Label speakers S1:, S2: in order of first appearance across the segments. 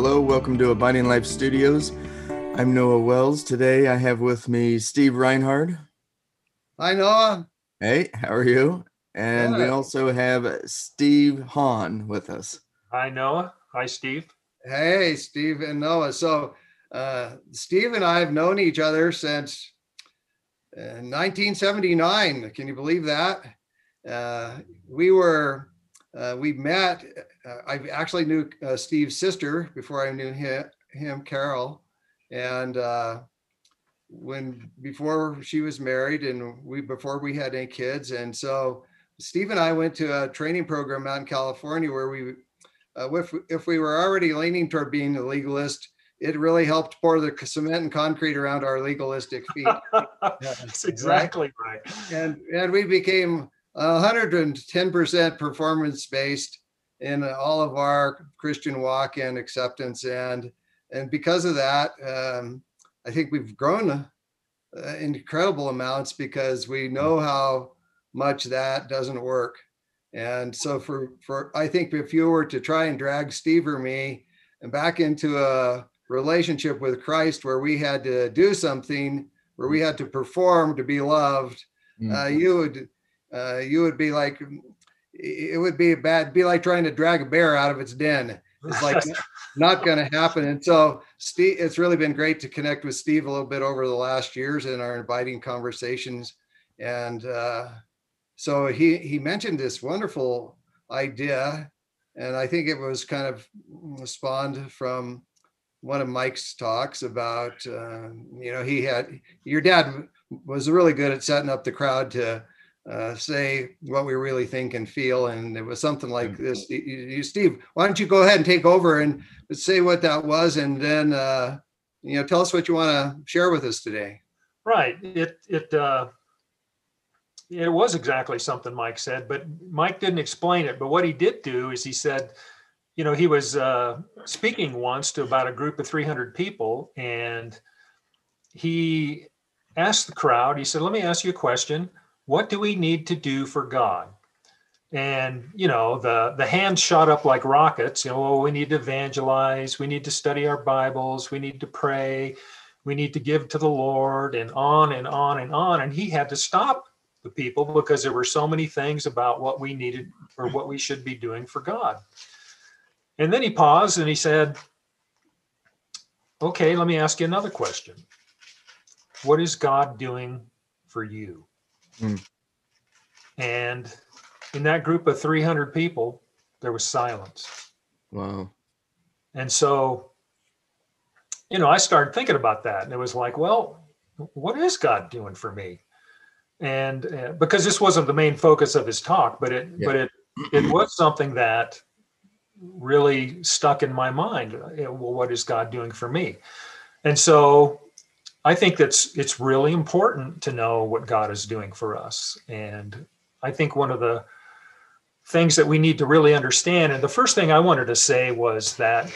S1: Hello, welcome to Abiding Life Studios. I'm Noah Wells. Today I have with me Steve Reinhard.
S2: Hi, Noah.
S1: Hey, how are you? And we also have Steve Hahn with us.
S3: Hi, Noah. Hi, Steve.
S2: Hey, Steve and Noah. So, uh, Steve and I have known each other since uh, 1979. Can you believe that? Uh, we were, uh, we met, uh, I actually knew uh, Steve's sister before I knew him, him Carol. And uh, when, before she was married and we, before we had any kids. And so Steve and I went to a training program out in California where we uh, if, if we were already leaning toward being a legalist, it really helped pour the cement and concrete around our legalistic feet.
S3: That's exactly right.
S2: and, and we became 110% performance based in all of our Christian walk and acceptance. And, and because of that, um, I think we've grown uh, incredible amounts because we know how much that doesn't work. And so for for I think if you were to try and drag Steve or me and back into a relationship with Christ where we had to do something, where we had to perform to be loved,
S1: Mm.
S2: uh, you would uh, you would be like it would be bad be like trying to drag a bear out of its den. It's like not going to happen. And so Steve, it's really been great to connect with Steve a little bit over the last years in our inviting conversations. And uh, so he he mentioned this wonderful idea, and I think it was kind of spawned from one of Mike's talks about uh, you know he had your dad was really good at setting up the crowd to uh, say what we really think and feel, and it was something like this. You, you- Steve, why don't you go ahead and take over and say what that was, and then uh, you know tell us what you want to share with us today.
S3: Right. It it uh, it was exactly something Mike said, but Mike didn't explain it. But what he did do is he said, you know, he was uh, speaking once to about a group of 300 people, and he asked the crowd. He said, "Let me ask you a question. What do we need to do for God?" And you know, the the hands shot up like rockets. You know, well, we need to evangelize. We need to study our Bibles. We need to pray we need to give to the Lord, and on and on and on. And he had to stop the people because there were so many things about what we needed or what we should be doing for God. And then he paused and he said, Okay, let me ask you another question. What is God doing for you?
S1: Hmm.
S3: And in that group of 300 people, there was silence.
S1: Wow.
S3: And so, you know, I started thinking about that, and it was like, well, what is God doing for me? And uh, because this wasn't the main focus of his talk, but it,
S1: Yeah.
S3: but it, it was something that really stuck in my mind. Uh, Well, what is God doing for me? And so, I think that's it's really important to know what God is doing for us. And I think one of the things that we need to really understand, and the first thing I wanted to say was that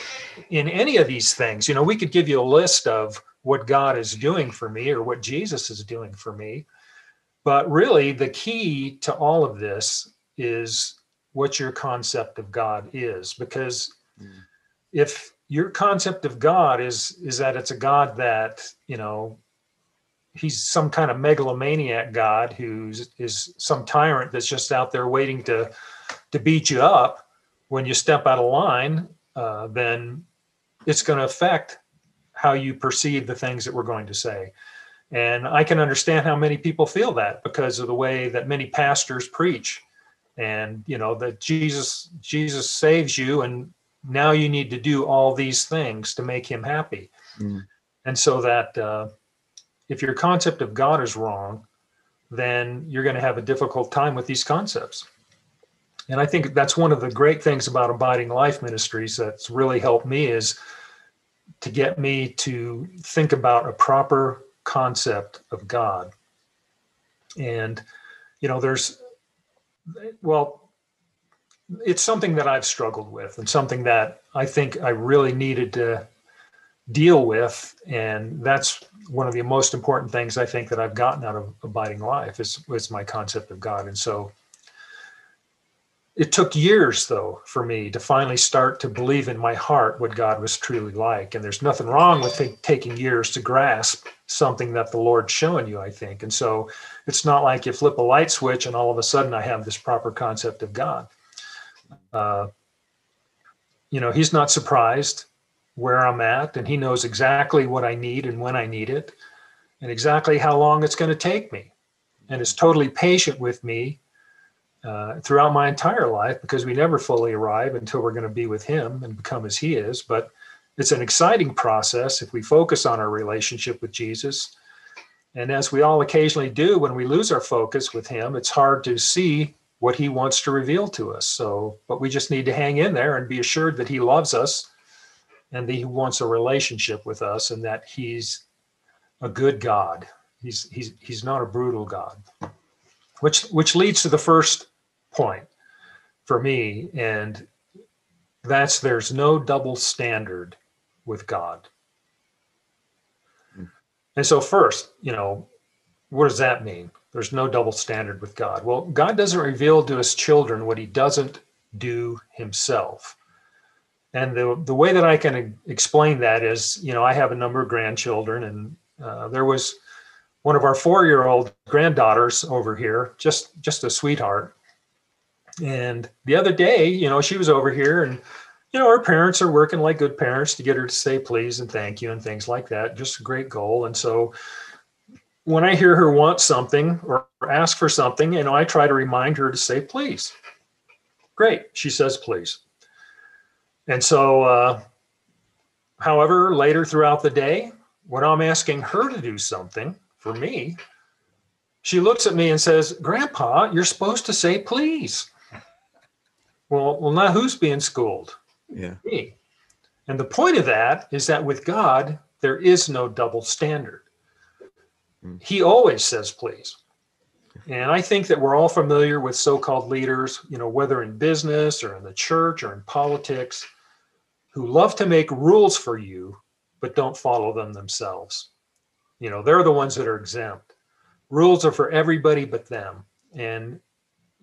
S3: in any of these things, you know, we could give you a list of what God is doing for me or what Jesus is doing for me. But really, the key to all of this is what your concept of God is. Because
S1: Mm.
S3: if your concept of God is is that it's a God that, you know, he's some kind of megalomaniac God who's is some tyrant that's just out there waiting to to beat you up when you step out of line, uh, then it's going to affect how you perceive the things that we're going to say. And I can understand how many people feel that because of the way that many pastors preach. And you know that Jesus Jesus saves you, and now you need to do all these things to make him happy.
S1: Mm.
S3: And so that uh, if your concept of God is wrong, then you're going to have a difficult time with these concepts. And I think that's one of the great things about Abiding Life Ministries that's really helped me is to get me to think about a proper concept of God. And, you know, there's, well, it's something that I've struggled with and something that I think I really needed to deal with. And that's one of the most important things I think that I've gotten out of abiding life is, is my concept of God. And so it took years though for me to finally start to believe in my heart what God was truly like. And there's nothing wrong with taking years to grasp something that the Lord's showing you, I think. And so it's not like you flip a light switch and all of a sudden I have this proper concept of God. Uh, you know, He's not surprised where I'm at, and He knows exactly what I need and when I need it, and exactly how long it's going to take me. And is totally patient with me uh, throughout my entire life because we never fully arrive until we're going to be with Him and become as He is. But it's an exciting process if we focus on our relationship with Jesus. And as we all occasionally do when we lose our focus with Him, it's hard to see what He wants to reveal to us. So, but we just need to hang in there and be assured that He loves us and that He wants a relationship with us and that He's a good God. He's, he's, he's not a brutal God. Which, which leads to the first point for me, and that's there's no double standard with God. Hmm. And so, first, you know, what does that mean? There's no double standard with God. Well, God doesn't reveal to his children what he doesn't do himself. And the, the way that I can explain that is, you know, I have a number of grandchildren, and uh, there was one of our four-year-old granddaughters over here, just just a sweetheart. And the other day, you know, she was over here, and you know, her parents are working like good parents to get her to say please and thank you and things like that. Just a great goal. And so, when I hear her want something or ask for something, you know, I try to remind her to say please. Great, she says please. And so, uh, however, later throughout the day, when I'm asking her to do something for me, she looks at me and says, Grandpa, you're supposed to say please. Well, well, now who's being schooled?
S1: Yeah.
S3: Me. And the point of that is that with God, there is no double standard.
S1: Mm.
S3: He always says please. And I think that we're all familiar with so-called leaders, you know, whether in business or in the church or in politics, who love to make rules for you, but don't follow them themselves. You know, they're the ones that are exempt. Rules are for everybody but them. And,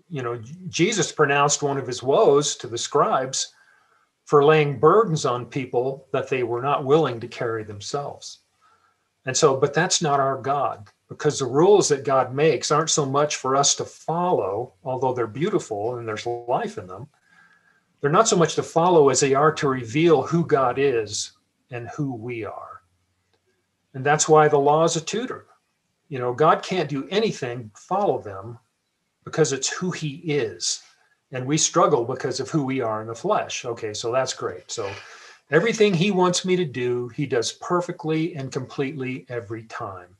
S3: you know, Jesus pronounced one of his woes to the scribes for laying burdens on people that they were not willing to carry themselves. And so, but that's not our God because the rules that God makes aren't so much for us to follow, although they're beautiful and there's life in them. They're not so much to follow as they are to reveal who God is and who we are. And that's why the law is a tutor. You know, God can't do anything, follow them, because it's who he is. And we struggle because of who we are in the flesh. Okay, so that's great. So everything he wants me to do, he does perfectly and completely every time.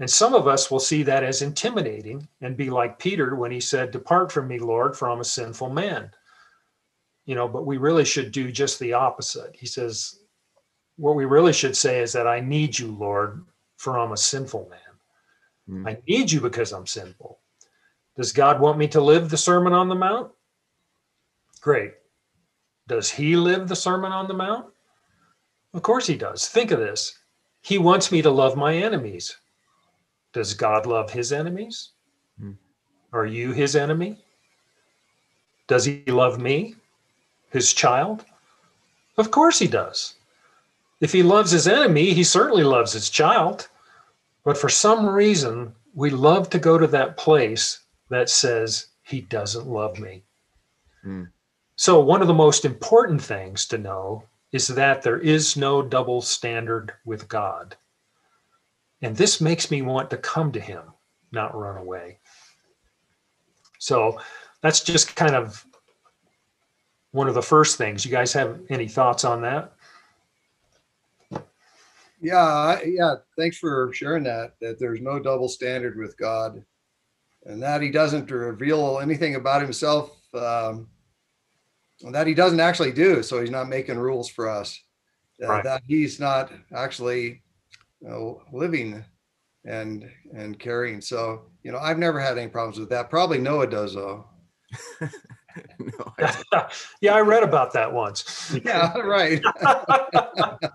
S3: And some of us will see that as intimidating and be like Peter when he said, Depart from me, Lord, for I'm a sinful man. You know, but we really should do just the opposite. He says, What we really should say is that I need you, Lord, for I'm a sinful man.
S1: Mm.
S3: I need you because I'm sinful. Does God want me to live the Sermon on the Mount? Great. Does he live the Sermon on the Mount? Of course he does. Think of this. He wants me to love my enemies. Does God love his enemies?
S1: Hmm.
S3: Are you his enemy? Does he love me, his child? Of course he does. If he loves his enemy, he certainly loves his child. But for some reason, we love to go to that place that says he doesn't love me.
S1: Hmm.
S3: So, one of the most important things to know is that there is no double standard with God. And this makes me want to come to him, not run away. So, that's just kind of one of the first things. You guys have any thoughts on that?
S2: Yeah, yeah. Thanks for sharing that. That there's no double standard with God, and that He doesn't reveal anything about Himself um, that He doesn't actually do. So He's not making rules for us. Uh,
S3: Right.
S2: That He's not actually you know, living and and caring. So you know, I've never had any problems with that. Probably Noah does though.
S1: no, I-
S3: yeah, I read about that once.
S2: Yeah, right.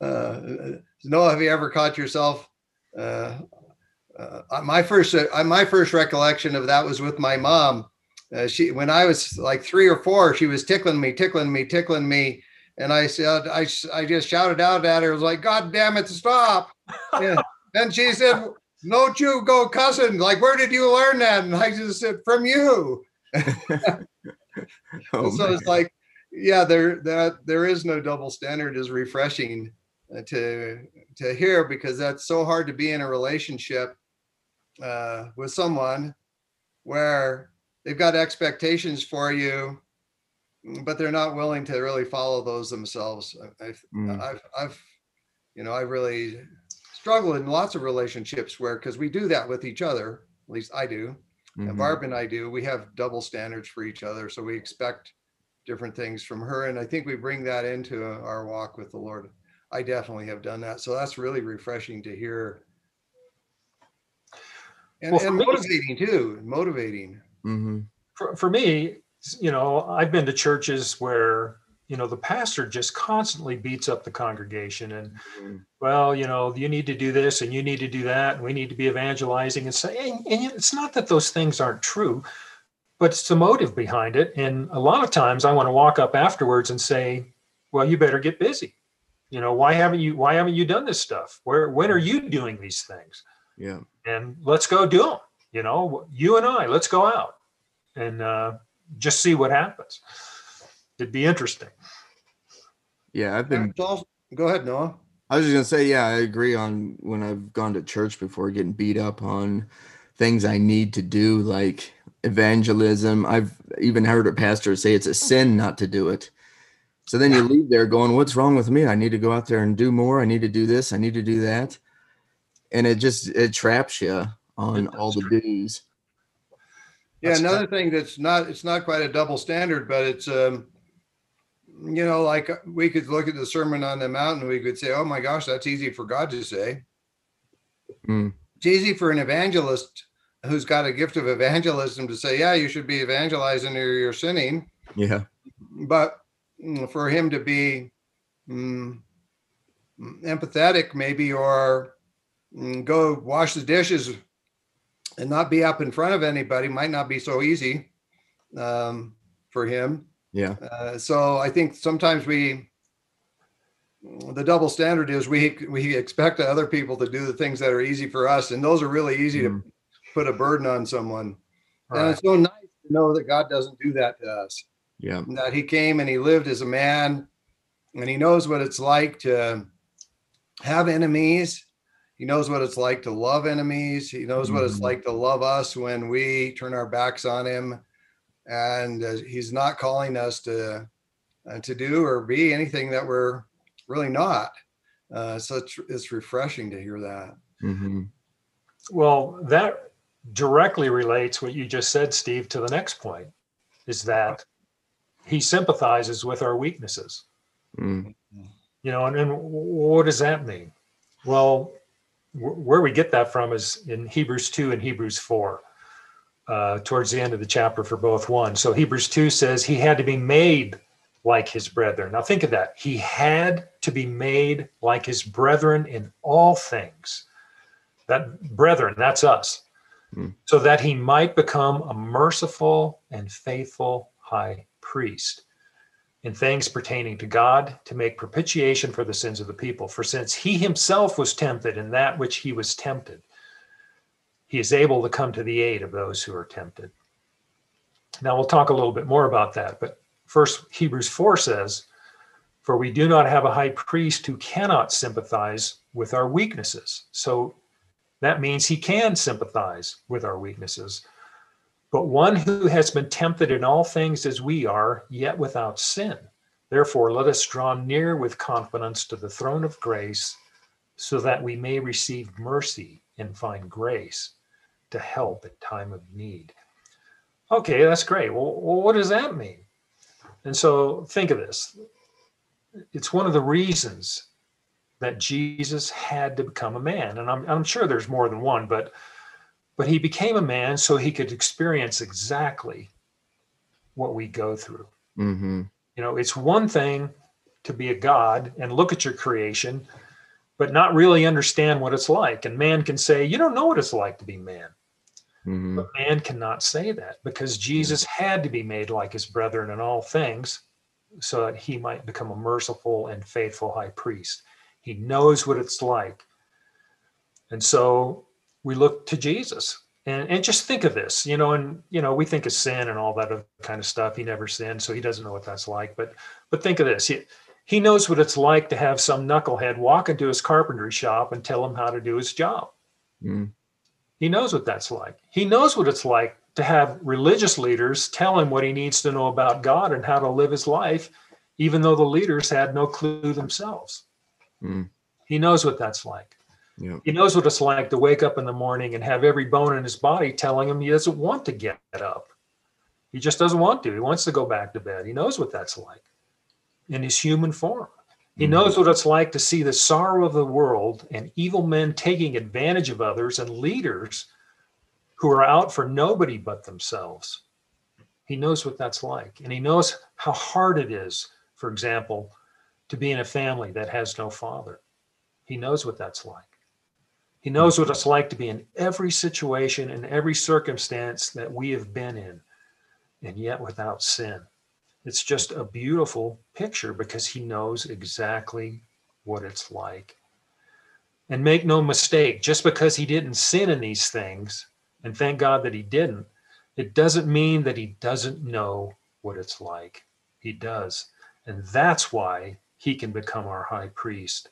S2: Uh, Noah, have you ever caught yourself uh, uh, my first uh, my first recollection of that was with my mom. Uh, she when I was like three or four, she was tickling me, tickling me, tickling me, and I said I I just shouted out at her, I was like, "God damn it, stop!" and, and she said, "Don't you go cussing? Like, where did you learn that?" And I just said, "From you." oh, so man. it's like, yeah, there that there is no double standard is refreshing uh, to to hear because that's so hard to be in a relationship uh, with someone where they've got expectations for you, but they're not willing to really follow those themselves. I've, mm. I've, I've, you know, I really struggled in lots of relationships where, because we do that with each other, at least I do, mm-hmm. and Barb and I do. We have double standards for each other, so we expect different things from her, and I think we bring that into our walk with the Lord. I definitely have done that, so that's really refreshing to hear and, well, and motivating too motivating
S3: mm-hmm. for, for me you know i've been to churches where you know the pastor just constantly beats up the congregation and mm-hmm. well you know you need to do this and you need to do that and we need to be evangelizing and say and, and it's not that those things aren't true but it's the motive behind it. And a lot of times i want to walk up afterwards and say well you better get busy. You know why haven't you why haven't you done this stuff? Where when are you doing these things?
S1: Yeah.
S3: And let's go do them you know you and i let's go out and uh, just see what happens. It'd be interesting.
S1: Yeah i've been
S2: go ahead noah.
S1: I was just gonna say yeah i agree on when i've gone to church before getting beat up on things i need to do like evangelism. I've even heard a pastor say it's a sin not to do it. So then you leave there going what's wrong with me? I need to go out there and do more. I need to do this. I need to do that. And it just it traps you on all the dues.
S2: Yeah, that's another thing that's not it's not quite a double standard, but it's um you know like uh, we could look at the Sermon on the Mount and we could say, oh my gosh, that's easy for God to say. Mm. It's easy for an evangelist who's got a gift of evangelism to say, yeah, you should be evangelizing or you're sinning.
S1: Yeah.
S2: But mm, for him to be mm, empathetic, maybe, or and go wash the dishes and not be up in front of anybody might not be so easy um, for him.
S1: Yeah.
S2: Uh, so I think sometimes we, the double standard is we we expect other people to do the things that are easy for us, and those are really easy mm. to put a burden on someone. Right. And it's so nice to know that God doesn't do that to us.
S1: Yeah.
S2: That He came and He lived as a man, and He knows what it's like to have enemies he knows what it's like to love enemies. He knows what it's mm-hmm. like to love us when we turn our backs on him. And uh, he's not calling us to uh, to do or be anything that we're really not. Uh, so it's, it's refreshing to hear that.
S1: Mm-hmm.
S3: Well, that directly relates what you just said, Steve, to the next point is that he sympathizes with our weaknesses. Mm. You know, and, and what does that mean? Well, where we get that from is in Hebrews 2 and Hebrews 4, uh, towards the end of the chapter for both one. So Hebrews 2 says he had to be made like his brethren. Now think of that. He had to be made like his brethren in all things. That brethren, that's us. Hmm. So that he might become a merciful and faithful high priest in things pertaining to God to make propitiation for the sins of the people. For since he himself was tempted in that which he was tempted, he is able to come to the aid of those who are tempted. Now we'll talk a little bit more about that, but first Hebrews 4 says, For we do not have a high priest who cannot sympathize with our weaknesses. So that means he can sympathize with our weaknesses but one who has been tempted in all things as we are, yet without sin. Therefore, let us draw near with confidence to the throne of grace, so that we may receive mercy and find grace to help in time of need. Okay, that's great. Well, what does that mean? And so think of this it's one of the reasons that Jesus had to become a man. And I'm, I'm sure there's more than one, but but he became a man so he could experience exactly what we go through.
S1: Mm-hmm.
S3: You know, it's one thing to be a God and look at your creation, but not really understand what it's like. And man can say, You don't know what it's like to be man.
S1: Mhm.
S3: But man cannot say that because Jesus had to be made like his brethren in all things so that he might become a merciful and faithful high priest. He knows what it's like. And so we look to Jesus. And, and just think of this, you know, and you know, we think of sin and all that other kind of stuff. He never sinned, so he doesn't know what that's like. But but think of this. He, he knows what it's like to have some knucklehead walk into his carpentry shop and tell him how to do his job.
S1: Mm.
S3: He knows what that's like. He knows what it's like to have religious leaders tell him what he needs to know about God and how to live his life, even though the leaders had no clue themselves.
S1: Mm.
S3: He knows what that's like.
S1: Yeah.
S3: He knows what it's like to wake up in the morning and have every bone in his body telling him he doesn't want to get up. He just doesn't want to. He wants to go back to bed. He knows what that's like in his human form. He
S1: Mhm.
S3: knows what it's like to see the sorrow of the world and evil men taking advantage of others and leaders who are out for nobody but themselves. He knows what that's like. And he knows how hard it is, for example, to be in a family that has no father. He knows what that's like. He knows what it's like to be in every situation and every circumstance that we have been in, and yet without sin. It's just a beautiful picture because he knows exactly what it's like. And make no mistake, just because he didn't sin in these things, and thank God that he didn't, it doesn't mean that he doesn't know what it's like. He does. And that's why he can become our high priest.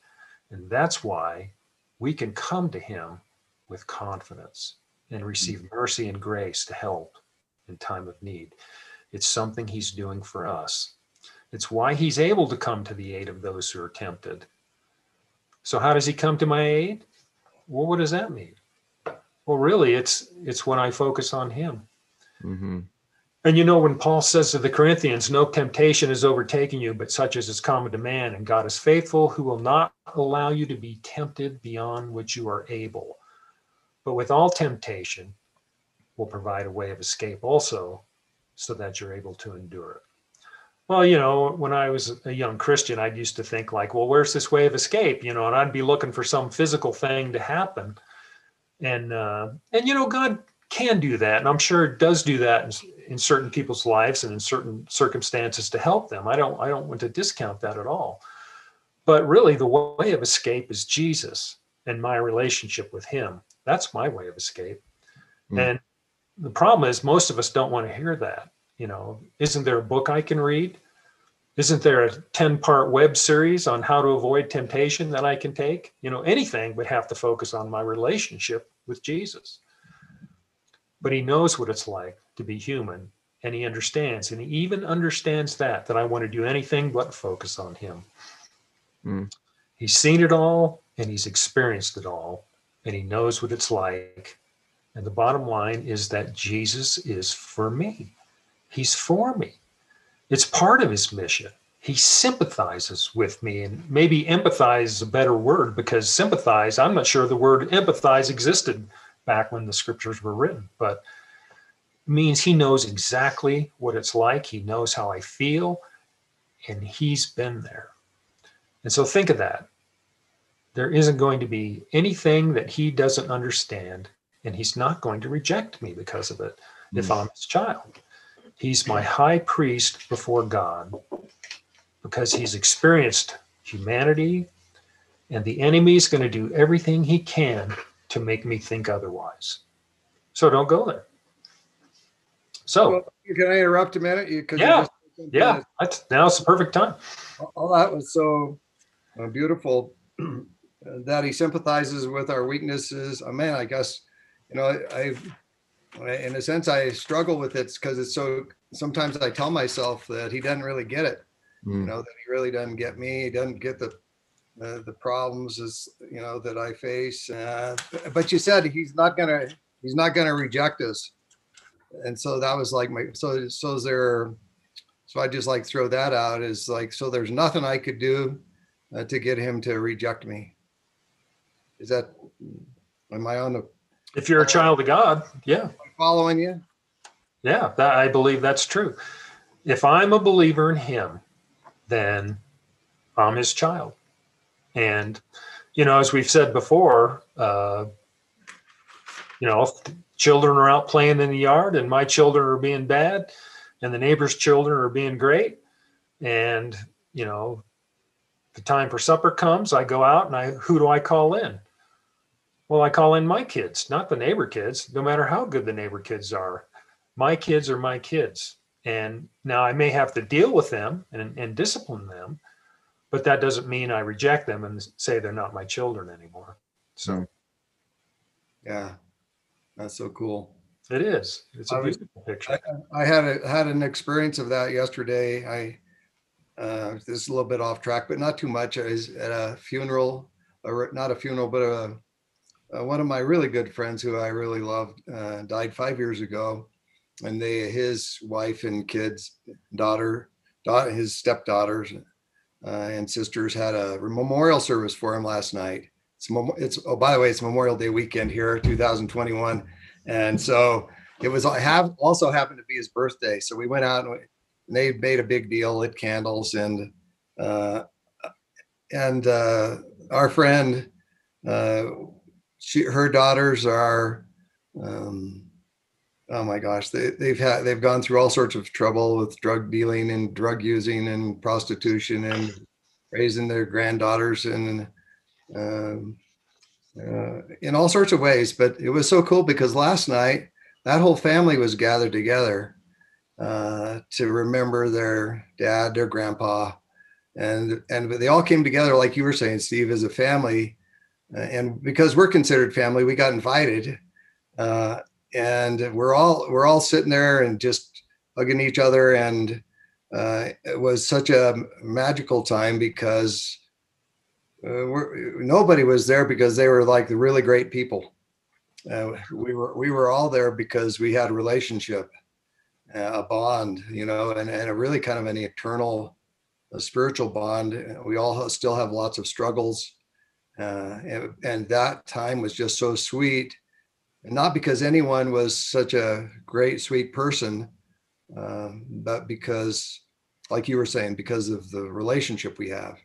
S3: And that's why we can come to him with confidence and receive mercy and grace to help in time of need. It's something he's doing for us. It's why he's able to come to the aid of those who are tempted. So how does he come to my aid? Well, what does that mean? Well, really, it's it's when I focus on him.
S1: Mhm.
S3: And you know, when Paul says to the Corinthians, no temptation is overtaking you, but such as is common to man, and God is faithful, who will not allow you to be tempted beyond what you are able. But with all temptation, will provide a way of escape also, so that you're able to endure it. Well, you know, when I was a young Christian, I used to think like, well, where's this way of escape? You know, and I'd be looking for some physical thing to happen. And uh, and you know, God can do that, and I'm sure it does do that in, in certain people's lives and in certain circumstances to help them. I don't I don't want to discount that at all. But really, the way of escape is Jesus and my relationship with Him. That's my way of escape.
S1: Mm.
S3: And the problem is, most of us don't want to hear that. You know, isn't there a book I can read? Isn't there a 10 part web series on how to avoid temptation that I can take? You know, anything would have to focus on my relationship with Jesus. But he knows what it's like to be human and he understands. And he even understands that, that I want to do anything but focus on him.
S1: Mm.
S3: He's seen it all and he's experienced it all and he knows what it's like. And the bottom line is that Jesus is for me. He's for me. It's part of his mission. He sympathizes with me, and maybe empathize is a better word because sympathize, I'm not sure the word empathize existed back when the scriptures were written, but means he knows exactly what it's like. He knows how I feel, and he's been there. And so think of that. There isn't going to be anything that he doesn't understand, and he's not going to reject me because of it if
S1: Mm.
S3: I'm his child. He's my high priest before God because he's experienced humanity, and the enemy's going to do everything he can to make me think otherwise. So don't go there. So,
S2: Well, Can I interrupt a minute? You- 'cause
S3: Yeah.
S2: just said something
S3: yeah, that's now's the perfect time.
S2: all that was so uh, beautiful that he sympathizes with our weaknesses. Uh, man, I guess you know I, I in a sense I struggle with it because it's so. Sometimes I tell myself that he doesn't really get it. You
S1: Mm.
S2: know that he really doesn't get me. He doesn't get the uh, the problems as you know that I face. Uh, but you said he's not gonna he's not gonna reject us, and so that was like my so so is there. So I just like throw that out is like so there's nothing I could do uh, to get him to reject me. Is that am I on the
S3: If you're a child of God, yeah,
S2: following you?
S3: yeah, that, I believe that's true. If I'm a believer in Him, then I'm His child, and you know, as we've said before, uh, you know, children are out playing in the yard and my children are being bad and the neighbor's children are being great and, you know, the time for supper comes, I go out and I, who do I call in? Well, I call in my kids, not the neighbor kids, no matter how good the neighbor kids are. My kids are my kids. And now I may have to deal with them and, and discipline them, but that doesn't mean I reject them and say they're not my children anymore. So
S2: Yeah, that's so cool.
S3: it is. It's a
S2: I was-
S3: beautiful picture.
S2: I had a, had an experience of that yesterday. I, uh, this is a little bit off track, but not too much. I was at a funeral, or not a funeral, but a, uh, one of my really good friends who I really loved, uh, died five years ago. And they, his wife and kids, daughter, daughter, his stepdaughters, uh, and sisters had a memorial service for him last night. It's, it's, oh, by the way, it's Memorial Day weekend here, 2021. And so it was I have also happened to be his birthday so we went out and, we, and they made a big deal lit candles and uh and uh our friend uh she her daughters are um oh my gosh they, they've had they've gone through all sorts of trouble with drug dealing and drug using and prostitution and raising their granddaughters and um uh, in all sorts of ways but it was so cool because last night that whole family was gathered together uh, to remember their dad, their grandpa, and and they all came together, like you were saying, Steve, as a family. Uh, and because we're considered family, we got invited, uh, and we're all we're all sitting there and just hugging each other, and uh, it was such a magical time because uh, nobody was there because they were like the really great people. Uh, we were we were all there because we had a relationship uh, a bond you know and, and a really kind of an eternal a spiritual bond. We all still have lots of struggles uh, and, and that time was just so sweet. And not because anyone was such a great sweet person um, but because like you were saying because of the relationship we have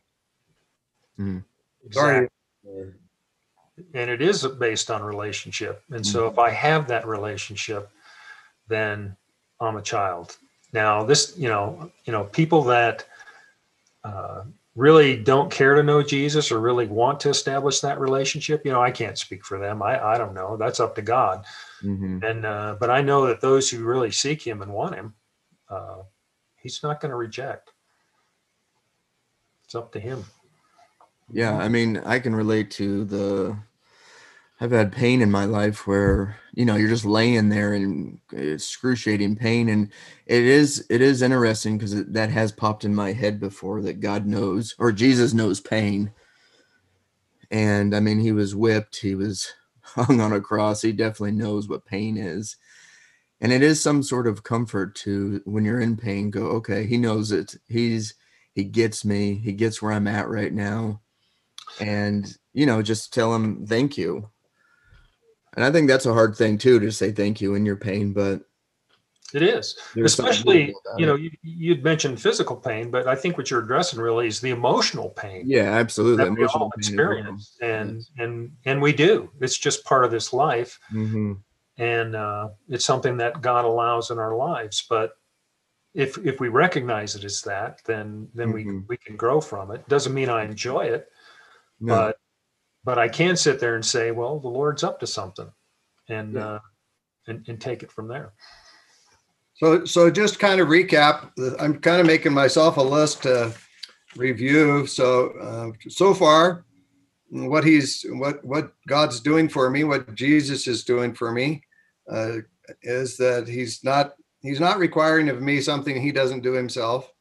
S2: sorry
S3: and it is based on relationship. And so if i have that relationship then i'm a child. Now this you know you know people that uh, really don't care to know jesus or really want to establish that relationship you know i can't speak for them. I, I don't know. That's up to god.
S1: Mhm.
S3: and uh, but i know that those who really seek him and want him uh, he's not going to reject. It's up to him
S1: Yeah, I mean, I can relate to the. I've had pain in my life where you know you're just laying there in excruciating pain, and it is it is interesting because that has popped in my head before that God knows or Jesus knows pain, and I mean he was whipped, he was hung on a cross, he definitely knows what pain is, and it is some sort of comfort to when you're in pain. Go okay, he knows it. He's he gets me. He gets where I'm at right now and you know just tell them thank you. And i think that's a hard thing too to say thank you in your pain but
S3: it is. especially you know you, you'd mentioned physical pain but i think what you're addressing really is the emotional pain
S1: yeah absolutely.
S3: that we all experience and and and we do. It's just part of this life
S1: hmm
S3: and uh, it's something that god allows in our lives but if if we recognize it as that then then we
S1: Mhm.
S3: we can grow from it. Doesn't mean i enjoy it
S1: no,
S3: but but i can sit there and say well the lord's up to something and
S1: Yeah.
S3: uh and, and take it from there
S2: So, so just kind of recap, I'm kind of making myself a list to review. So, uh, so far, what he's, what, what God's doing for me, what Jesus is doing for me, uh, is that he's not, he's not requiring of me something he doesn't do himself.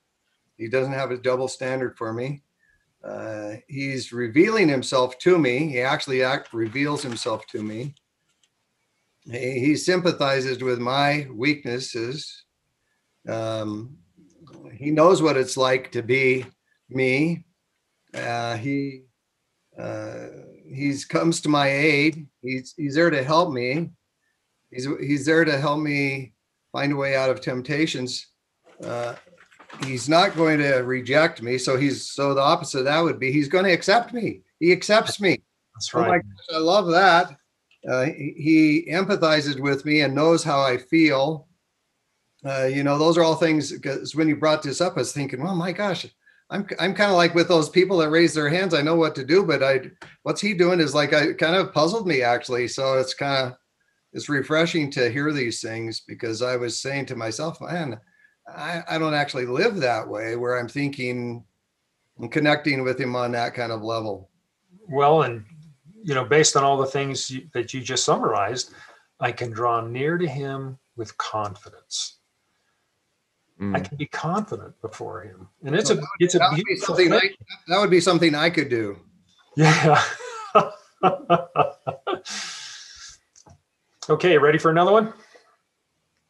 S2: He doesn't have a double standard for me. Uh, he's revealing himself to me. He actually act, reveals himself to me. He, he sympathizes with my weaknesses. Um, he knows what it's like to be me. Uh, he uh, he's comes to my aid. He's he's there to help me. He's he's there to help me find a way out of temptations. Uh, he's not going to reject me. So he's so the opposite of that would be he's going to accept me. he accepts me.
S3: That's
S2: Oh my
S3: right.
S2: gosh, I love that. Uh, he, he empathizes with me and knows how I feel. Uh, you know, those are all things. Because when you brought this up, I was thinking, well, my gosh, I'm I'm kind of like with those people that raise their hands. I know what to do, but I what's he doing is like I kind of puzzled me actually. So it's kind of it's refreshing to hear these things because I was saying to myself, man, I, I don't actually live that way where I'm thinking and connecting with him on that kind of level.
S3: Well, and you know, based on all the things you, that you just summarized, I can draw near to him with confidence. I
S1: Mm.
S3: can be confident before him, and it's a it's a
S2: That would be something I, that would be something I could do.
S3: Yeah. okay, ready for another one?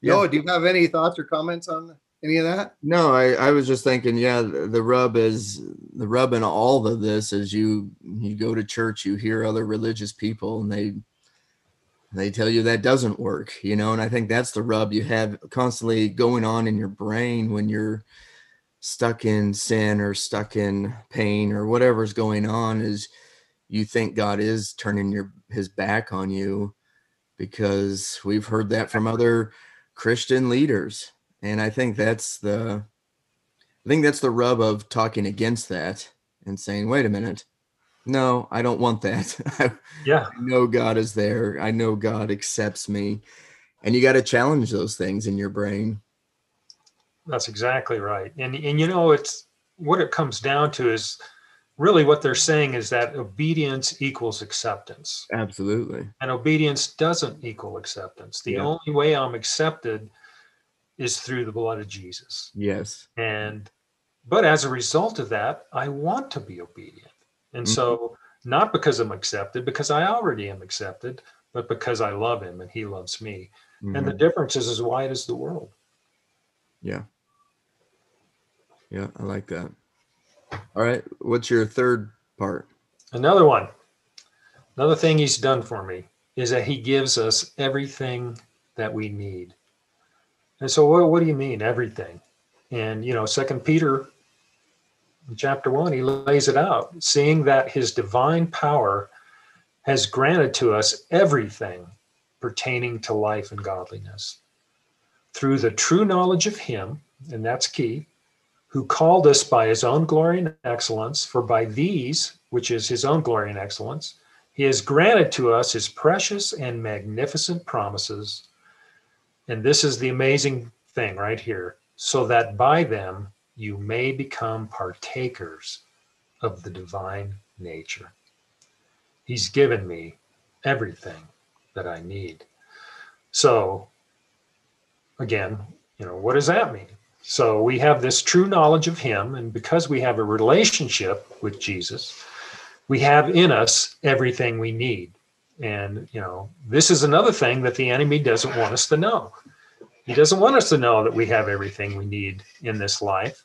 S1: Yeah.
S2: Yo, do you have any thoughts or comments on any of that?
S1: No, I, I was just thinking, yeah, the, the rub is the rub in all of this is you you go to church, you hear other religious people and they they tell you that doesn't work, you know, and I think that's the rub you have constantly going on in your brain when you're stuck in sin or stuck in pain or whatever's going on is you think God is turning your his back on you because we've heard that from other Christian leaders. And I think that's the I think that's the rub of talking against that and saying, wait a minute. No, I don't want that.
S3: yeah.
S1: I know God is there. I know God accepts me. And you got to challenge those things in your brain.
S3: that's exactly right. And and you know, it's what it comes down to is really what they're saying is that obedience equals acceptance.
S1: Absolutely.
S3: and obedience doesn't equal acceptance. The
S1: Yeah.
S3: only way I'm accepted is through the blood of Jesus.
S1: Yes.
S3: And but as a result of that, I want to be obedient. And so not because I'm accepted, because I already am accepted, but because I love him and he loves me. And the
S1: Mhm.
S3: difference is as wide as the world.
S1: Yeah. Yeah, I like that. All right. What's your third part?
S3: Another one, another thing he's done for me is that he gives us everything that we need. And so what, what do you mean everything? And you know, second Peter chapter one, he lays it out, seeing that his divine power has granted to us everything pertaining to life and godliness through the true knowledge of him, and that's key, who called us by his own glory and excellence, for by these, which is his own glory and excellence, he has granted to us his precious and magnificent promises. And this is the amazing thing right here so that by them you may become partakers of the divine nature. He's given me everything that I need. So, again, you know, what does that mean? So we have this true knowledge of Him, and because we have a relationship with Jesus, we have in us everything we need. And, you know, this is another thing that the enemy doesn't want us to know. He doesn't want us to know that we have everything we need in this life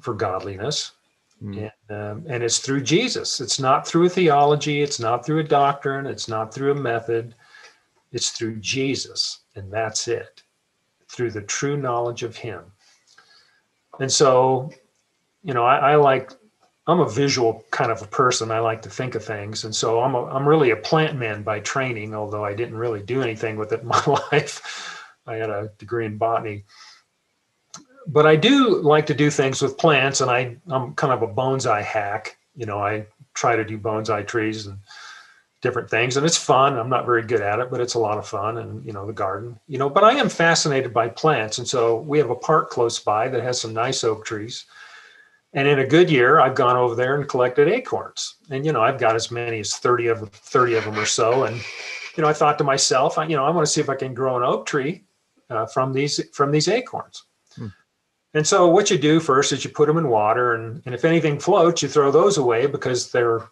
S3: for godliness.
S1: Mm.
S3: And, um, and it's through Jesus. It's not through a theology. It's not through a doctrine. It's not through a method. It's through Jesus. And that's it, through the true knowledge of Him. And so, you know, I, I like, I'm a visual kind of a person. I like to think of things. And so I'm, a, I'm really a plant man by training, although I didn't really do anything with it in my life. I had a degree in botany but I do like to do things with plants, and I I'm kind of a bonsai hack. You know, I try to do bonsai trees and different things, and it's fun. I'm not very good at it, but it's a lot of fun, and you know, the garden. You know, but I am fascinated by plants, and so we have a park close by that has some nice oak trees. And in a good year, I've gone over there and collected acorns, and you know, I've got as many as thirty of thirty of them or so, and you know, I thought to myself, I, you know, I want to see if I can grow an oak tree uh, from these from these acorns. And so what you do first is you put them in water and, and if anything floats, you throw those away because they're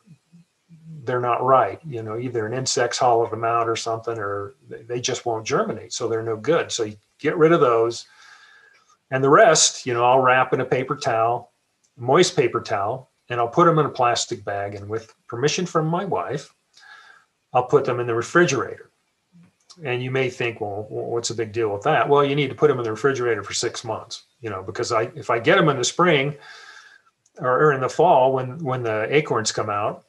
S3: they're not right. You know, either an insect's hollowed them out or something, or they- they just won't germinate. So they're no good. So you get rid of those. And the rest, you know, I'll wrap in a paper towel, moist paper towel, and I'll put them in a plastic bag. And with permission from my wife, I'll put them in the refrigerator. And you may think, well, what's the big deal with that? Well, you need to put them in the refrigerator for six months, you know, because I if I get them in the spring or, in the fall when when the acorns come out,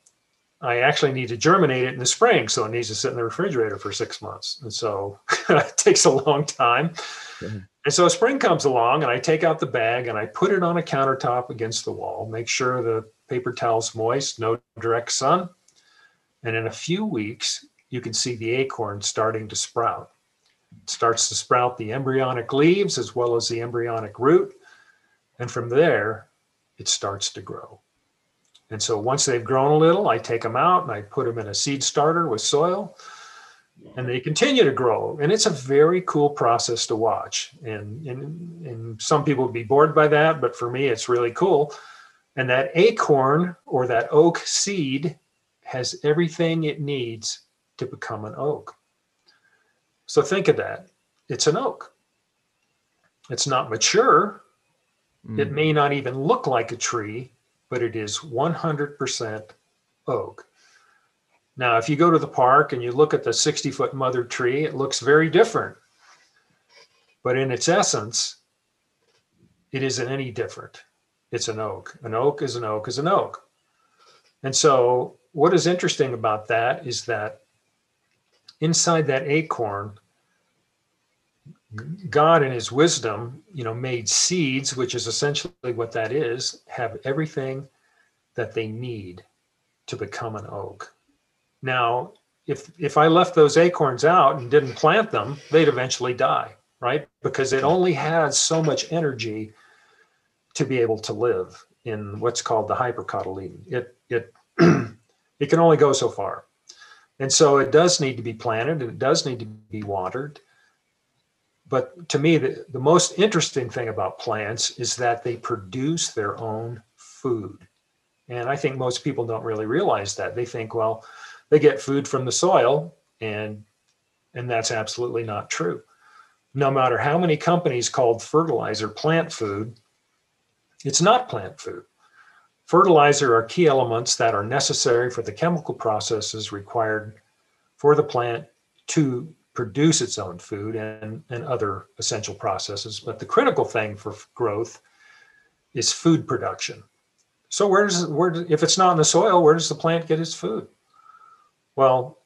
S3: I actually need to germinate it in the spring. So it needs to sit in the refrigerator for six months. And so it takes a long time.
S1: Mhm.
S3: And so spring comes along and I take out the bag and I put it on a countertop against the wall, make sure the paper towel's moist, no direct sun. And in a few weeks, you can see the acorn starting to sprout. It starts to sprout the embryonic leaves as well as the embryonic root. And from there, it starts to grow. And so once they've grown a little, I take them out and I put them in a seed starter with soil and they continue to grow. And it's a very cool process to watch. And, and, and some people would be bored by that, but for me, it's really cool. And that acorn or that oak seed has everything it needs to become an oak. So think of that. It's an oak. It's not mature. It
S1: Mm.
S3: may not even look like a tree, but it is 100% oak. Now, if you go to the park and you look at the 60 foot mother tree, it looks very different. But in its essence, it isn't any different. It's an oak. An oak is an oak is an oak. And so, what is interesting about that is that inside that acorn, God in his wisdom, you know, made seeds, which is essentially what that is, have everything that they need to become an oak. Now, if if I left those acorns out and didn't plant them, they'd eventually die, right? Because it only has so much energy to be able to live in what's called the hypercotyledon. It it it can only go so far. And so it does need to be planted and it does need to be watered but to me the, the most interesting thing about plants is that they produce their own food and i think most people don't really realize that they think well they get food from the soil and and that's absolutely not true no matter how many companies called fertilizer plant food it's not plant food fertilizer are key elements that are necessary for the chemical processes required for the plant to produce its own food and, and other essential processes. But the critical thing for growth is food production. So where does where if it's not in the soil, where does the plant get its food? Well,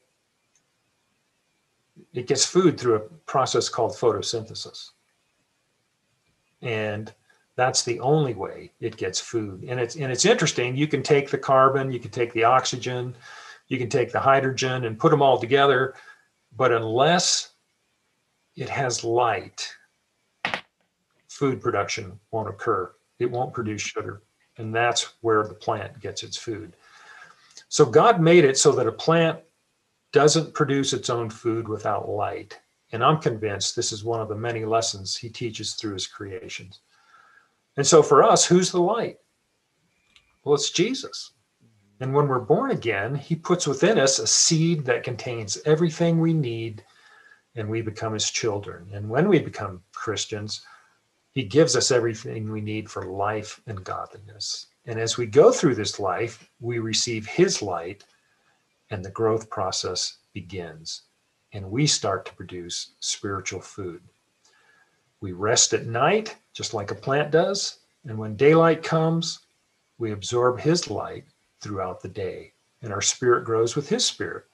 S3: it gets food through a process called photosynthesis. And that's the only way it gets food. And it's and it's interesting. You can take the carbon, you can take the oxygen, you can take the hydrogen and put them all together but unless it has light, food production won't occur. It won't produce sugar. And that's where the plant gets its food. So God made it so that a plant doesn't produce its own food without light. And I'm convinced this is one of the many lessons he teaches through his creations. And so for us, who's the light? Well, it's Jesus. And when we're born again, he puts within us a seed that contains everything we need, and we become his children. And when we become Christians, he gives us everything we need for life and godliness. And as we go through this life, we receive his light, and the growth process begins. And we start to produce spiritual food. We rest at night, just like a plant does. And when daylight comes, we absorb his light throughout the day, and our spirit grows with his spirit.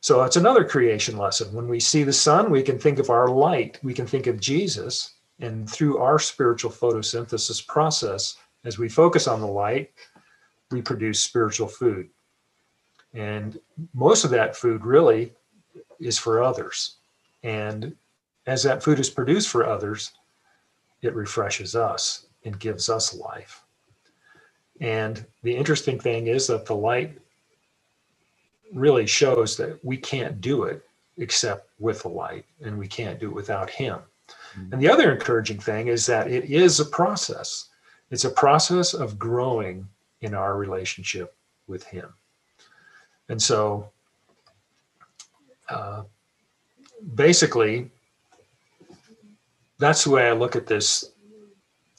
S3: So it's another creation lesson. When we see the sun, we can think of our light, we can think of Jesus, and through our spiritual photosynthesis process, as we focus on the light, we produce spiritual food. And most of that food really is for others. And as that food is produced for others, it refreshes us and gives us life. And the interesting thing is that the light really shows that we can't do it except with the light, and we can't do it without Him. Mm-hmm. And the other encouraging thing is that it is a process, it's a process of growing in our relationship with Him. And so uh, basically, that's the way I look at this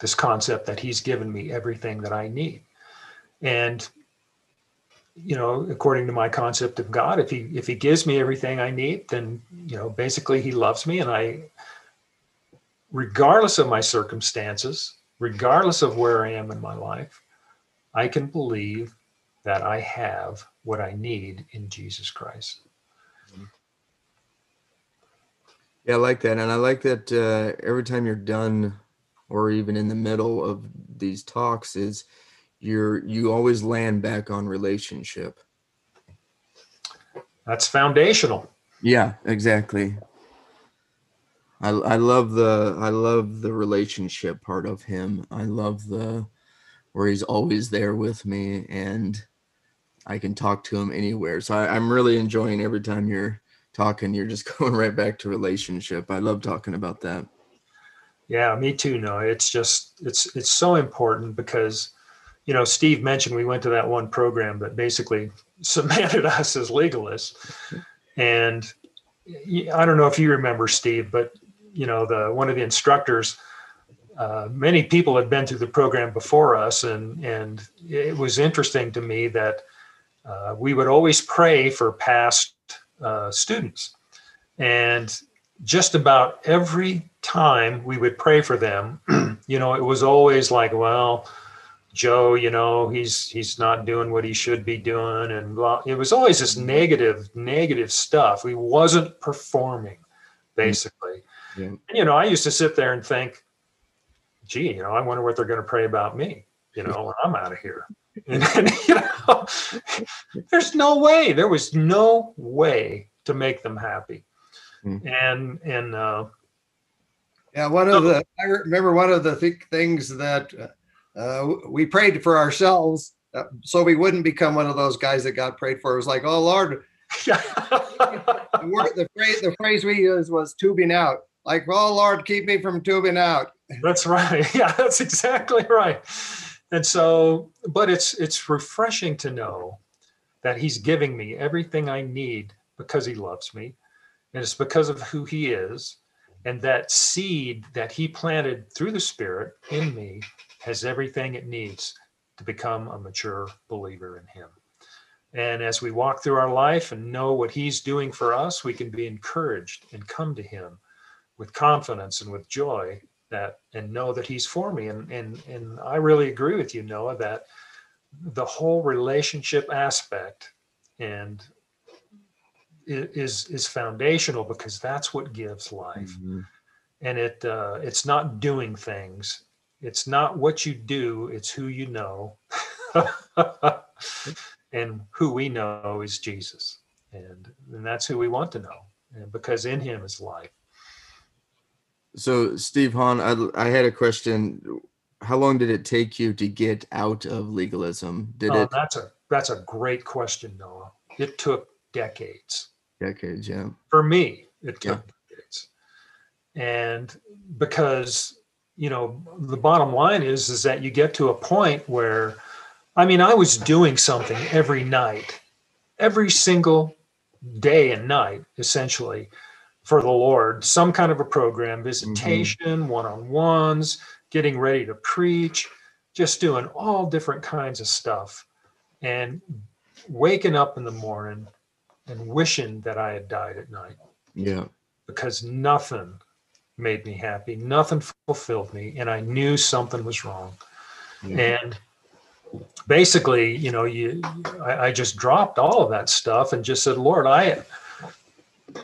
S3: this concept that he's given me everything that I need. And you know, according to my concept of God, if he if he gives me everything I need, then you know, basically he loves me and I regardless of my circumstances, regardless of where I am in my life, I can believe that I have what I need in Jesus Christ.
S1: Yeah, I like that. And I like that uh, every time you're done or even in the middle of these talks is you're you always land back on relationship.
S3: That's foundational.
S1: Yeah, exactly. I I love the I love the relationship part of him. I love the where he's always there with me and I can talk to him anywhere. So I, I'm really enjoying every time you're talking, you're just going right back to relationship. I love talking about that.
S3: Yeah, me too. No, it's just it's it's so important because you know Steve mentioned we went to that one program that basically cemented us as legalists, and I don't know if you remember Steve, but you know the one of the instructors. Uh, many people had been through the program before us, and and it was interesting to me that uh, we would always pray for past uh, students, and just about every time we would pray for them, you know, it was always like, well, Joe, you know, he's he's not doing what he should be doing, and blah. it was always this negative, negative stuff. He wasn't performing, basically.
S1: Yeah.
S3: And, you know, I used to sit there and think, gee, you know, I wonder what they're going to pray about me, you know, when I'm out of here. And, and you know, there's no way. There was no way to make them happy.
S1: Hmm.
S3: And and uh,
S2: Yeah, one of the, I remember one of the thi- things that uh, we prayed for ourselves uh, so we wouldn't become one of those guys that got prayed for. It was like, oh Lord, the word, the phrase, the phrase we used was tubing out. Like, well, Lord, keep me from tubing out.
S3: That's right. Yeah, that's exactly right. And so, but it's it's refreshing to know that he's giving me everything I need because he loves me. And it's because of who he is. And that seed that he planted through the spirit in me has everything it needs to become a mature believer in him. And as we walk through our life and know what he's doing for us, we can be encouraged and come to him with confidence and with joy that and know that he's for me. And and and I really agree with you Noah that the whole relationship aspect and is is foundational because that's what gives life.
S1: Mhm.
S3: and it uh, it's not doing things. It's not what you do. It's who you know. And who we know is jesus. And and that's who we want to know. And because in him is life
S1: So, Steve Hahn, I, I had a question. How long did it take you to get out of legalism? Did
S3: oh,
S1: it
S3: that's a that's a great question noah it took decades
S1: decades? Yeah.
S3: for me it took decades and because you know the bottom line is is that you get to a point where i mean i was doing something every night every single day and night essentially for the lord some kind of a program mm-hmm. visitation one-on-ones getting ready to preach just doing all different kinds of stuff and waking up in the morning and wishing that i had died at night
S1: Yeah.
S3: because nothing made me happy, nothing fulfilled me, and I knew something was wrong.
S1: Yeah.
S3: And basically, you know, you I, I just dropped all of that stuff and just said, Lord, I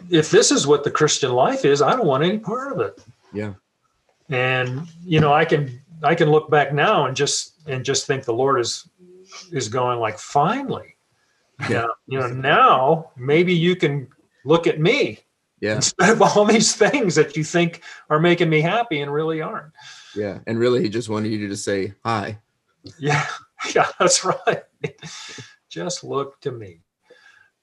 S3: if this is what the Christian life is, I don't want any part of it.
S1: Yeah.
S3: And you know, I can I can look back now and just and just think the Lord is is going like, finally. Yeah, you know, now maybe you can look at me
S1: Yeah.
S3: instead of all these things that you think are making me happy and really aren't.
S1: Yeah. And really, he just wanted you to just say hi.
S3: Yeah, yeah, that's right. Just look to me.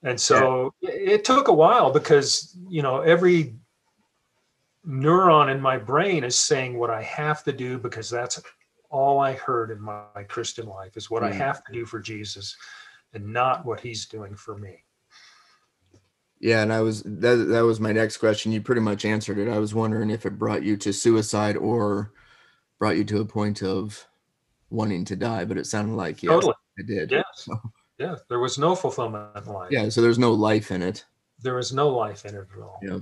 S3: And so it it took a while because, you know, every neuron in my brain is saying what I have to do because that's all I heard in my, my Christian life is what I
S1: Mm.
S3: have to do for Jesus and not what he's doing for me.
S1: Yeah, and I was that that was my next question. You pretty much answered it. I was wondering if it brought you to suicide or brought you to a point of wanting to die, but it sounded like yes,
S3: Totally.
S1: it did.
S3: Yes. Yeah. There was no fulfillment in life.
S1: Yeah, so there's no life in it.
S3: There was no life in it at all.
S1: Yeah.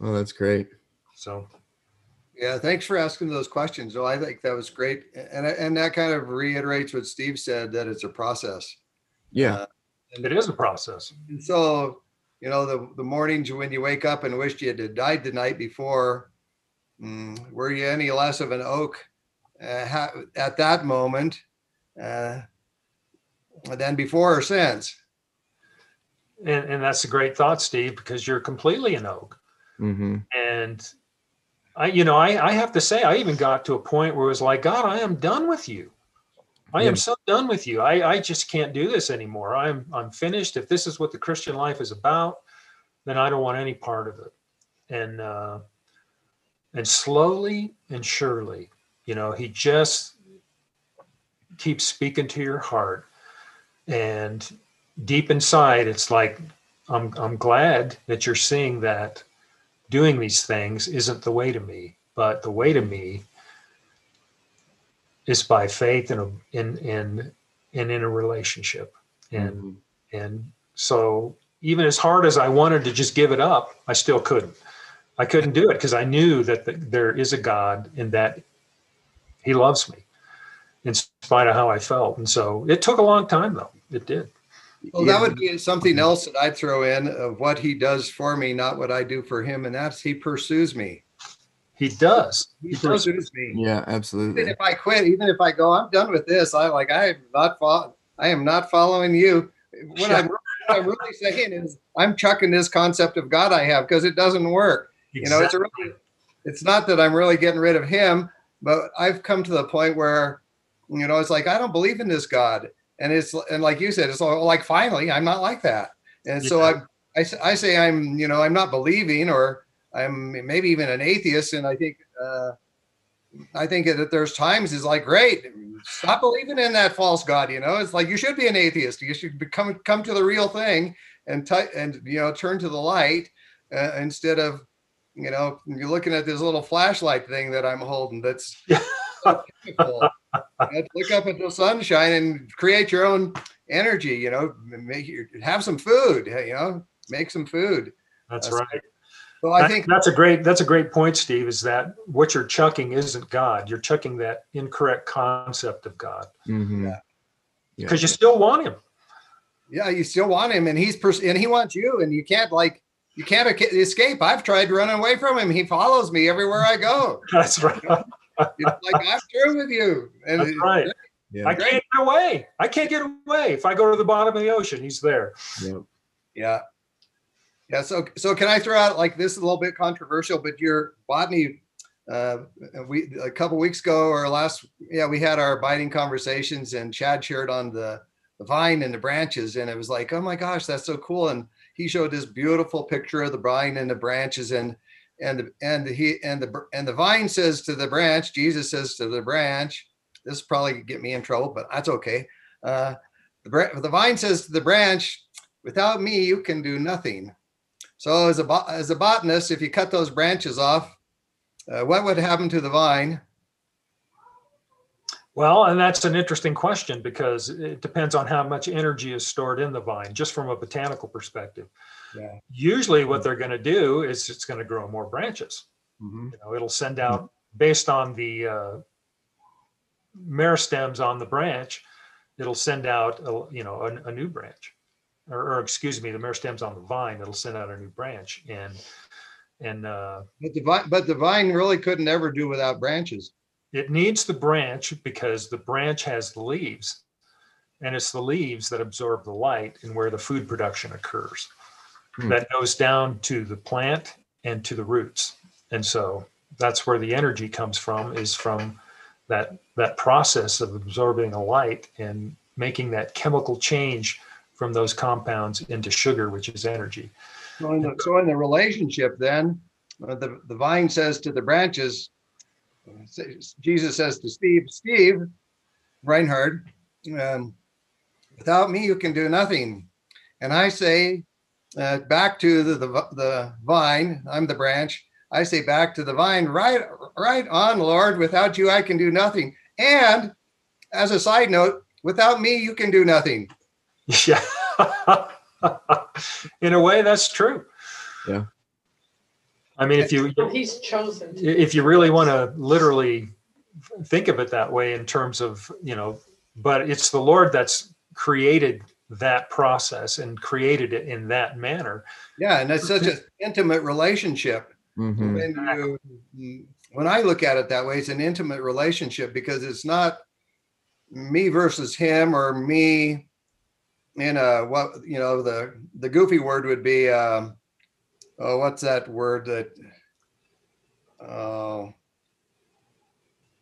S1: Oh, that's great.
S3: So
S2: Yeah, thanks for asking those questions. So I think that was great. And, and that kind of reiterates what Steve said, that it's a process.
S1: Yeah.
S3: And it is a process.
S2: And so, you know, the, the mornings when you wake up and wished you had died the night before, mm, were you any less of an oak uh, ha- at that moment uh, than before or since?
S3: And, and that's a great thought, Steve, because you're completely an oak.
S1: hmm
S3: And I, you know, I, I have to say, I even got to a point where it was like, God, I am done with you. I
S1: Yeah.
S3: am so done with you. I, I just can't do this anymore. I'm, I'm finished. If this is what the Christian life is about, then I don't want any part of it. And, uh, and slowly and surely, you know, he just keeps speaking to your heart. And deep inside, it's like, I'm, I'm glad that you're seeing that doing these things isn't the way to me, but the way to me is by faith in a, in in and in a relationship. And
S1: Mhm.
S3: and so even as hard as I wanted to just give it up, I still couldn't. I couldn't do it because I knew that the, there is a God and that He loves me, in spite of how I felt. And so it took a long time, though. It did.
S2: Well, that would be something else that I'd throw in of what he does for me, not what I do for him. And that's he pursues me.
S3: He does.
S2: He
S3: He does.
S2: pursues me.
S1: Yeah, absolutely.
S2: Even
S1: absolutely.
S2: if I quit, even if I go, I'm done with this. I like I am not fol- I am not following you. What I'm, what I'm really saying is I'm chucking this concept of God I have because it doesn't work. You know, it's a really, it's not that I'm really getting rid of him, but I've come to the point where, you know, it's like I don't believe in this God, and it's and like you said, it's all like finally I'm not like that, and so I I say I'm you know I'm not believing or I'm maybe even an atheist, and I think uh, I think that there's times is like great, stop believing in that false God. You know, it's like you should be an atheist. You should become come to the real thing and t- and you know turn to the light uh, instead of you know you're looking at this little flashlight thing that i'm holding that's
S3: Yeah.
S2: so beautiful. You have to look up at the sunshine and create your own energy you know make your, have some food you know make some food
S3: That's
S2: That's
S3: right.
S2: so i
S3: That-
S2: think
S3: that's a great that's a great point, Steve. Is that what you're chucking isn't God? You're chucking that incorrect concept of God
S1: hmm
S2: Yeah.
S1: Yeah.
S3: because you still want Him.
S2: yeah you still want him and he's pers- and he wants you and you can't like you can't escape i've tried running away from him he follows me everywhere i go
S3: That's right.
S2: It's like i'm through with you and
S3: That's right.
S1: Yeah.
S3: I can't get away. I can't get away. If I go to the bottom of the ocean, He's there.
S1: Yep.
S2: Yeah. Yeah. So, so can I throw out like this is a little bit controversial, but your botany, uh, we a couple weeks ago or last, yeah, we had our biting conversations, and Chad shared on the the vine and the branches, and it was like, oh my gosh, that's so cool. And he showed this beautiful picture of the vine and the branches, and and and he and the and the vine says to the branch, Jesus says to the branch, this probably get me in trouble, but that's okay. Uh, the, the vine says to the branch, without me, you can do nothing. So as a, as a botanist, if you cut those branches off, uh, what would happen to the vine?
S3: Well, and that's an interesting question because it depends on how much energy is stored in the vine, just from a botanical perspective.
S2: Yeah.
S3: Usually, what they're going to do is it's going to grow more branches. You know, it'll send out based on the uh, meristems on the branch. It'll send out, a, you know, a, a new branch, or, or excuse me, the meristems on the vine. It'll send out a new branch, and and uh,
S2: But the vine, but the vine really couldn't ever do without branches.
S3: It needs the branch because the branch has the leaves, and it's the leaves that absorb the light and where the food production occurs.
S1: Hmm.
S3: That goes down to the plant and to the roots, and so that's where the energy comes from. Is from that that process of absorbing the light and making that chemical change from those compounds into sugar, which is energy.
S2: So in the, so in the relationship, then uh, the, the vine says to the branches, Jesus says to Steve, Steve, Reinhardt, um, without me, you can do nothing. And I say uh, back to the, the, the vine, I'm the branch. I say back to the vine, right, right on, Lord. Without you, I can do nothing. And as a side note, without me, you can do nothing.
S3: Yeah. In a way, that's true.
S1: Yeah.
S3: I mean, if you
S4: He's chosen.
S3: if you really want to literally think of it that way in terms of you know, but it's the Lord that's created that process and created it in that manner.
S2: Yeah, and it's such an intimate relationship.
S1: Mhm.
S2: When you, when I look at it that way, it's an intimate relationship because it's not me versus him or me in a what you know the the goofy word would be um oh what's that word that oh.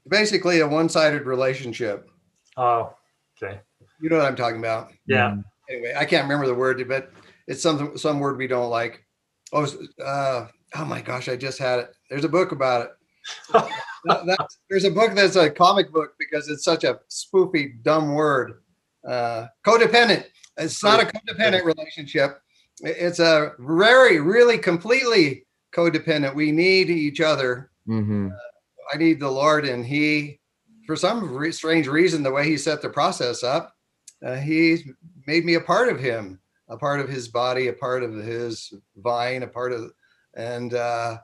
S2: Basically a one-sided relationship.
S3: Oh, okay.
S2: you know what i'm talking about.
S3: Yeah.
S2: anyway i can't remember the word but it's something some word we don't like. Oh uh oh my gosh i just had it. There's a book about it. That- that's- there's a book that's a comic book because it's such a spoofy dumb word. Uh codependent. It's not a codependent relationship it's a very really completely codependent we need each other
S1: Mhm.
S2: I need the Lord, and He, for some re- strange reason, the way He set the process up, uh, He made me a part of Him, a part of His body, a part of His vine, a part of, and uh,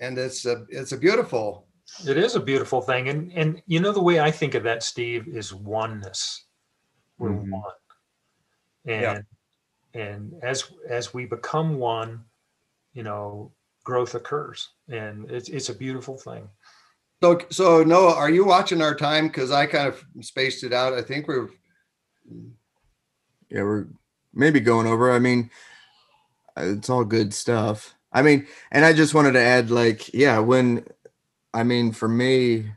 S2: and it's a it's a beautiful.
S3: It is a beautiful thing. And and you know the way I think of that, Steve, is oneness. We're
S1: Mhm.
S3: one. And
S2: Yeah.
S3: And as as we become one, you know, growth occurs. And it's it's a beautiful thing.
S2: So so Noah, are you watching our time? Because I kind of spaced it out. I think we're
S1: Yeah, we're maybe going over. I mean, it's all good stuff. I mean, and I just wanted to add, like, yeah, when I mean, for me,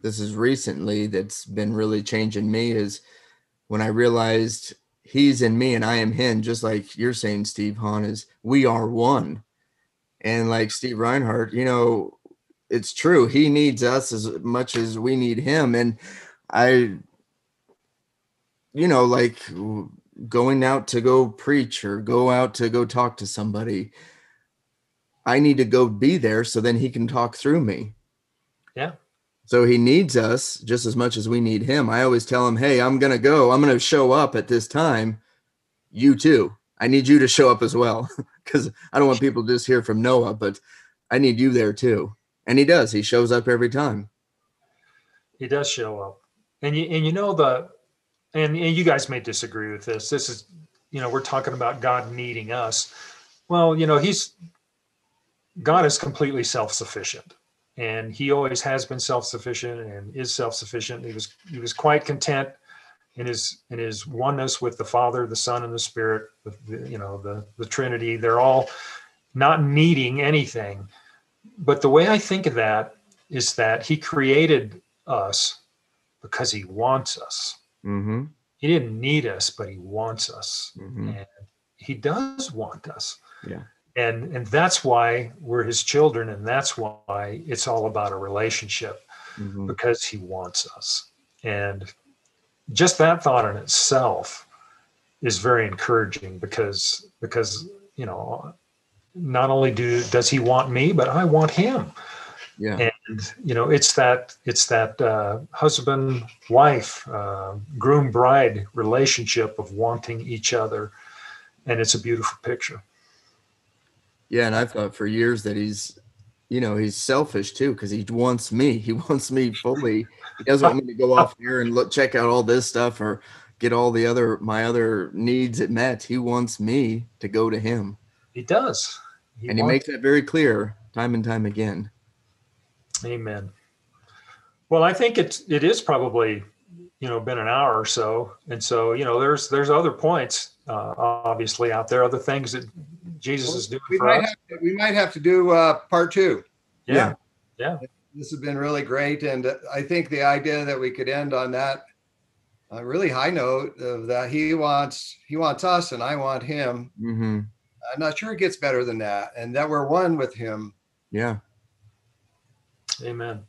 S1: this is recently that's been really changing me is when I realized he's in me and I am him, just like you're saying, Steve Hahn, is we are one. And like Steve Reinhardt, you know, it's true. He needs us as much as we need him. And I, you know, like going out to go preach or go out to go talk to somebody. I need to go be there so then he can talk through me.
S3: Yeah.
S1: So he needs us just as much as we need him. I always tell him, "Hey, I'm going to go. I'm going to show up at this time. You too. I need you to show up as well cuz I don't want people to just hear from Noah, but I need you there too." And he does. He shows up every time.
S3: He does show up. And you and you know the and, and you guys may disagree with this. This is, you know, we're talking about God needing us. Well, you know, he's God is completely self-sufficient. And he always has been self-sufficient and is self-sufficient. He was he was quite content in his in his oneness with the Father, the Son, and the Spirit, the, the, you know, the the Trinity. They're all not needing anything. But the way I think of that is that he created us because he wants us.
S1: Mhm.
S3: He didn't need us, but he wants us.
S1: Mhm.
S3: And he does want us.
S1: Yeah.
S3: And and that's why we're his children and that's why it's all about a relationship
S1: Mhm.
S3: because he wants us. And just that thought in itself is very encouraging because because you know not only do does he want me but I want him
S1: Yeah.
S3: and you know it's that it's that uh, husband wife uh, groom bride relationship of wanting each other and it's a beautiful picture
S1: Yeah, and I've thought for years that he's, you know, he's selfish too because he wants me. He wants me fully. He doesn't want me to go off here and look, check out all this stuff or get all the other my other needs met. He wants me to go to him,
S3: he does He
S1: and he makes that very clear time and time again.
S3: amen well i think it's it is probably you know been an hour or so and so you know there's there's other points uh, obviously out there other things that jesus is doing
S2: we
S3: for
S2: might
S3: us
S2: have to, we might have to do uh, part two.
S3: yeah Yeah.
S2: This has been really great, and uh, I think the idea that we could end on that a really high note of that he wants he wants us and I want him.
S1: hmm
S2: I'm not sure it gets better than that, and that we're one with him.
S1: Yeah,
S3: amen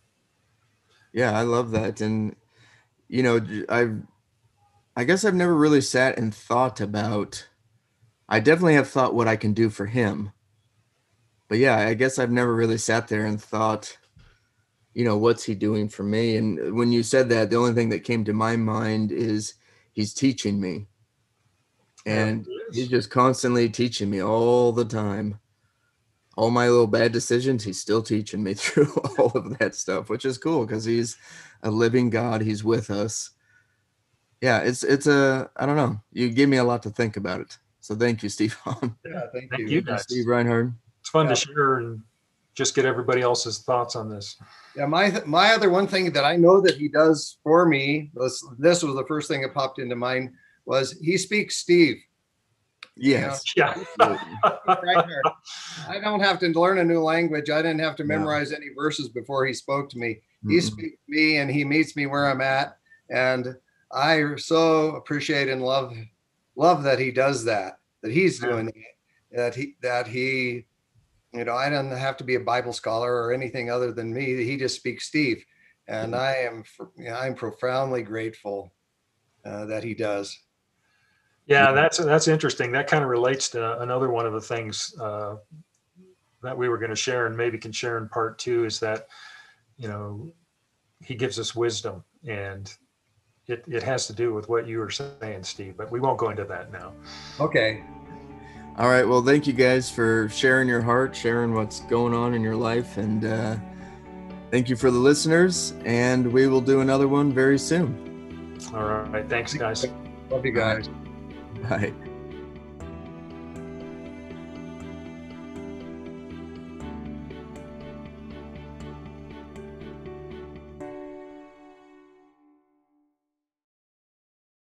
S1: yeah, I love that, and you know, I've, I guess I've never really sat and thought about. I definitely have thought what I can do for him, but yeah, I guess I've never really sat there and thought, you know, what's he doing for me? And when you said that, the only thing that came to my mind is he's teaching me, and he's just constantly teaching me all the time. All my little bad decisions, he's still teaching me through all of that stuff, which is cool because he's a living God. He's with us. yeah, it's it's a I don't know. You gave me a lot to think about it. So thank you, Steve.
S2: Um, yeah, thank
S3: Thank
S2: you.
S3: you, guys.
S1: Steve Reinhardt.
S3: It's fun
S2: Yeah.
S3: to share and just get everybody else's thoughts on this.
S2: Yeah, my my other one thing that I know that he does for me, this this was the first thing that popped into mind, was he speaks Steve.
S1: Yes.
S3: Yeah.
S2: Reinhardt. I don't have to learn a new language. I didn't have to
S1: No.
S2: memorize any verses before he spoke to me. He
S1: Mm-mm.
S2: speaks to me and he meets me where I'm at. And I so appreciate and love love that he does that, that he's doing that, that he that he, you know, I don't have to be a Bible scholar or anything other than me. He just speaks Steve. And I am you know, I'm profoundly grateful uh, that he does.
S3: Yeah, that's that's interesting. That kind of relates to another one of the things uh, that we were going to share, and maybe can share in part two, is that you know he gives us wisdom, and it it has to do with what you were saying, Steve. But we won't go into that now.
S2: Okay.
S1: All right. Well, thank you guys for sharing your heart, sharing what's going on in your life, and uh, thank you for the listeners. And we will do another one very soon.
S3: All right, thanks, guys.
S2: Love you guys.
S1: Bye.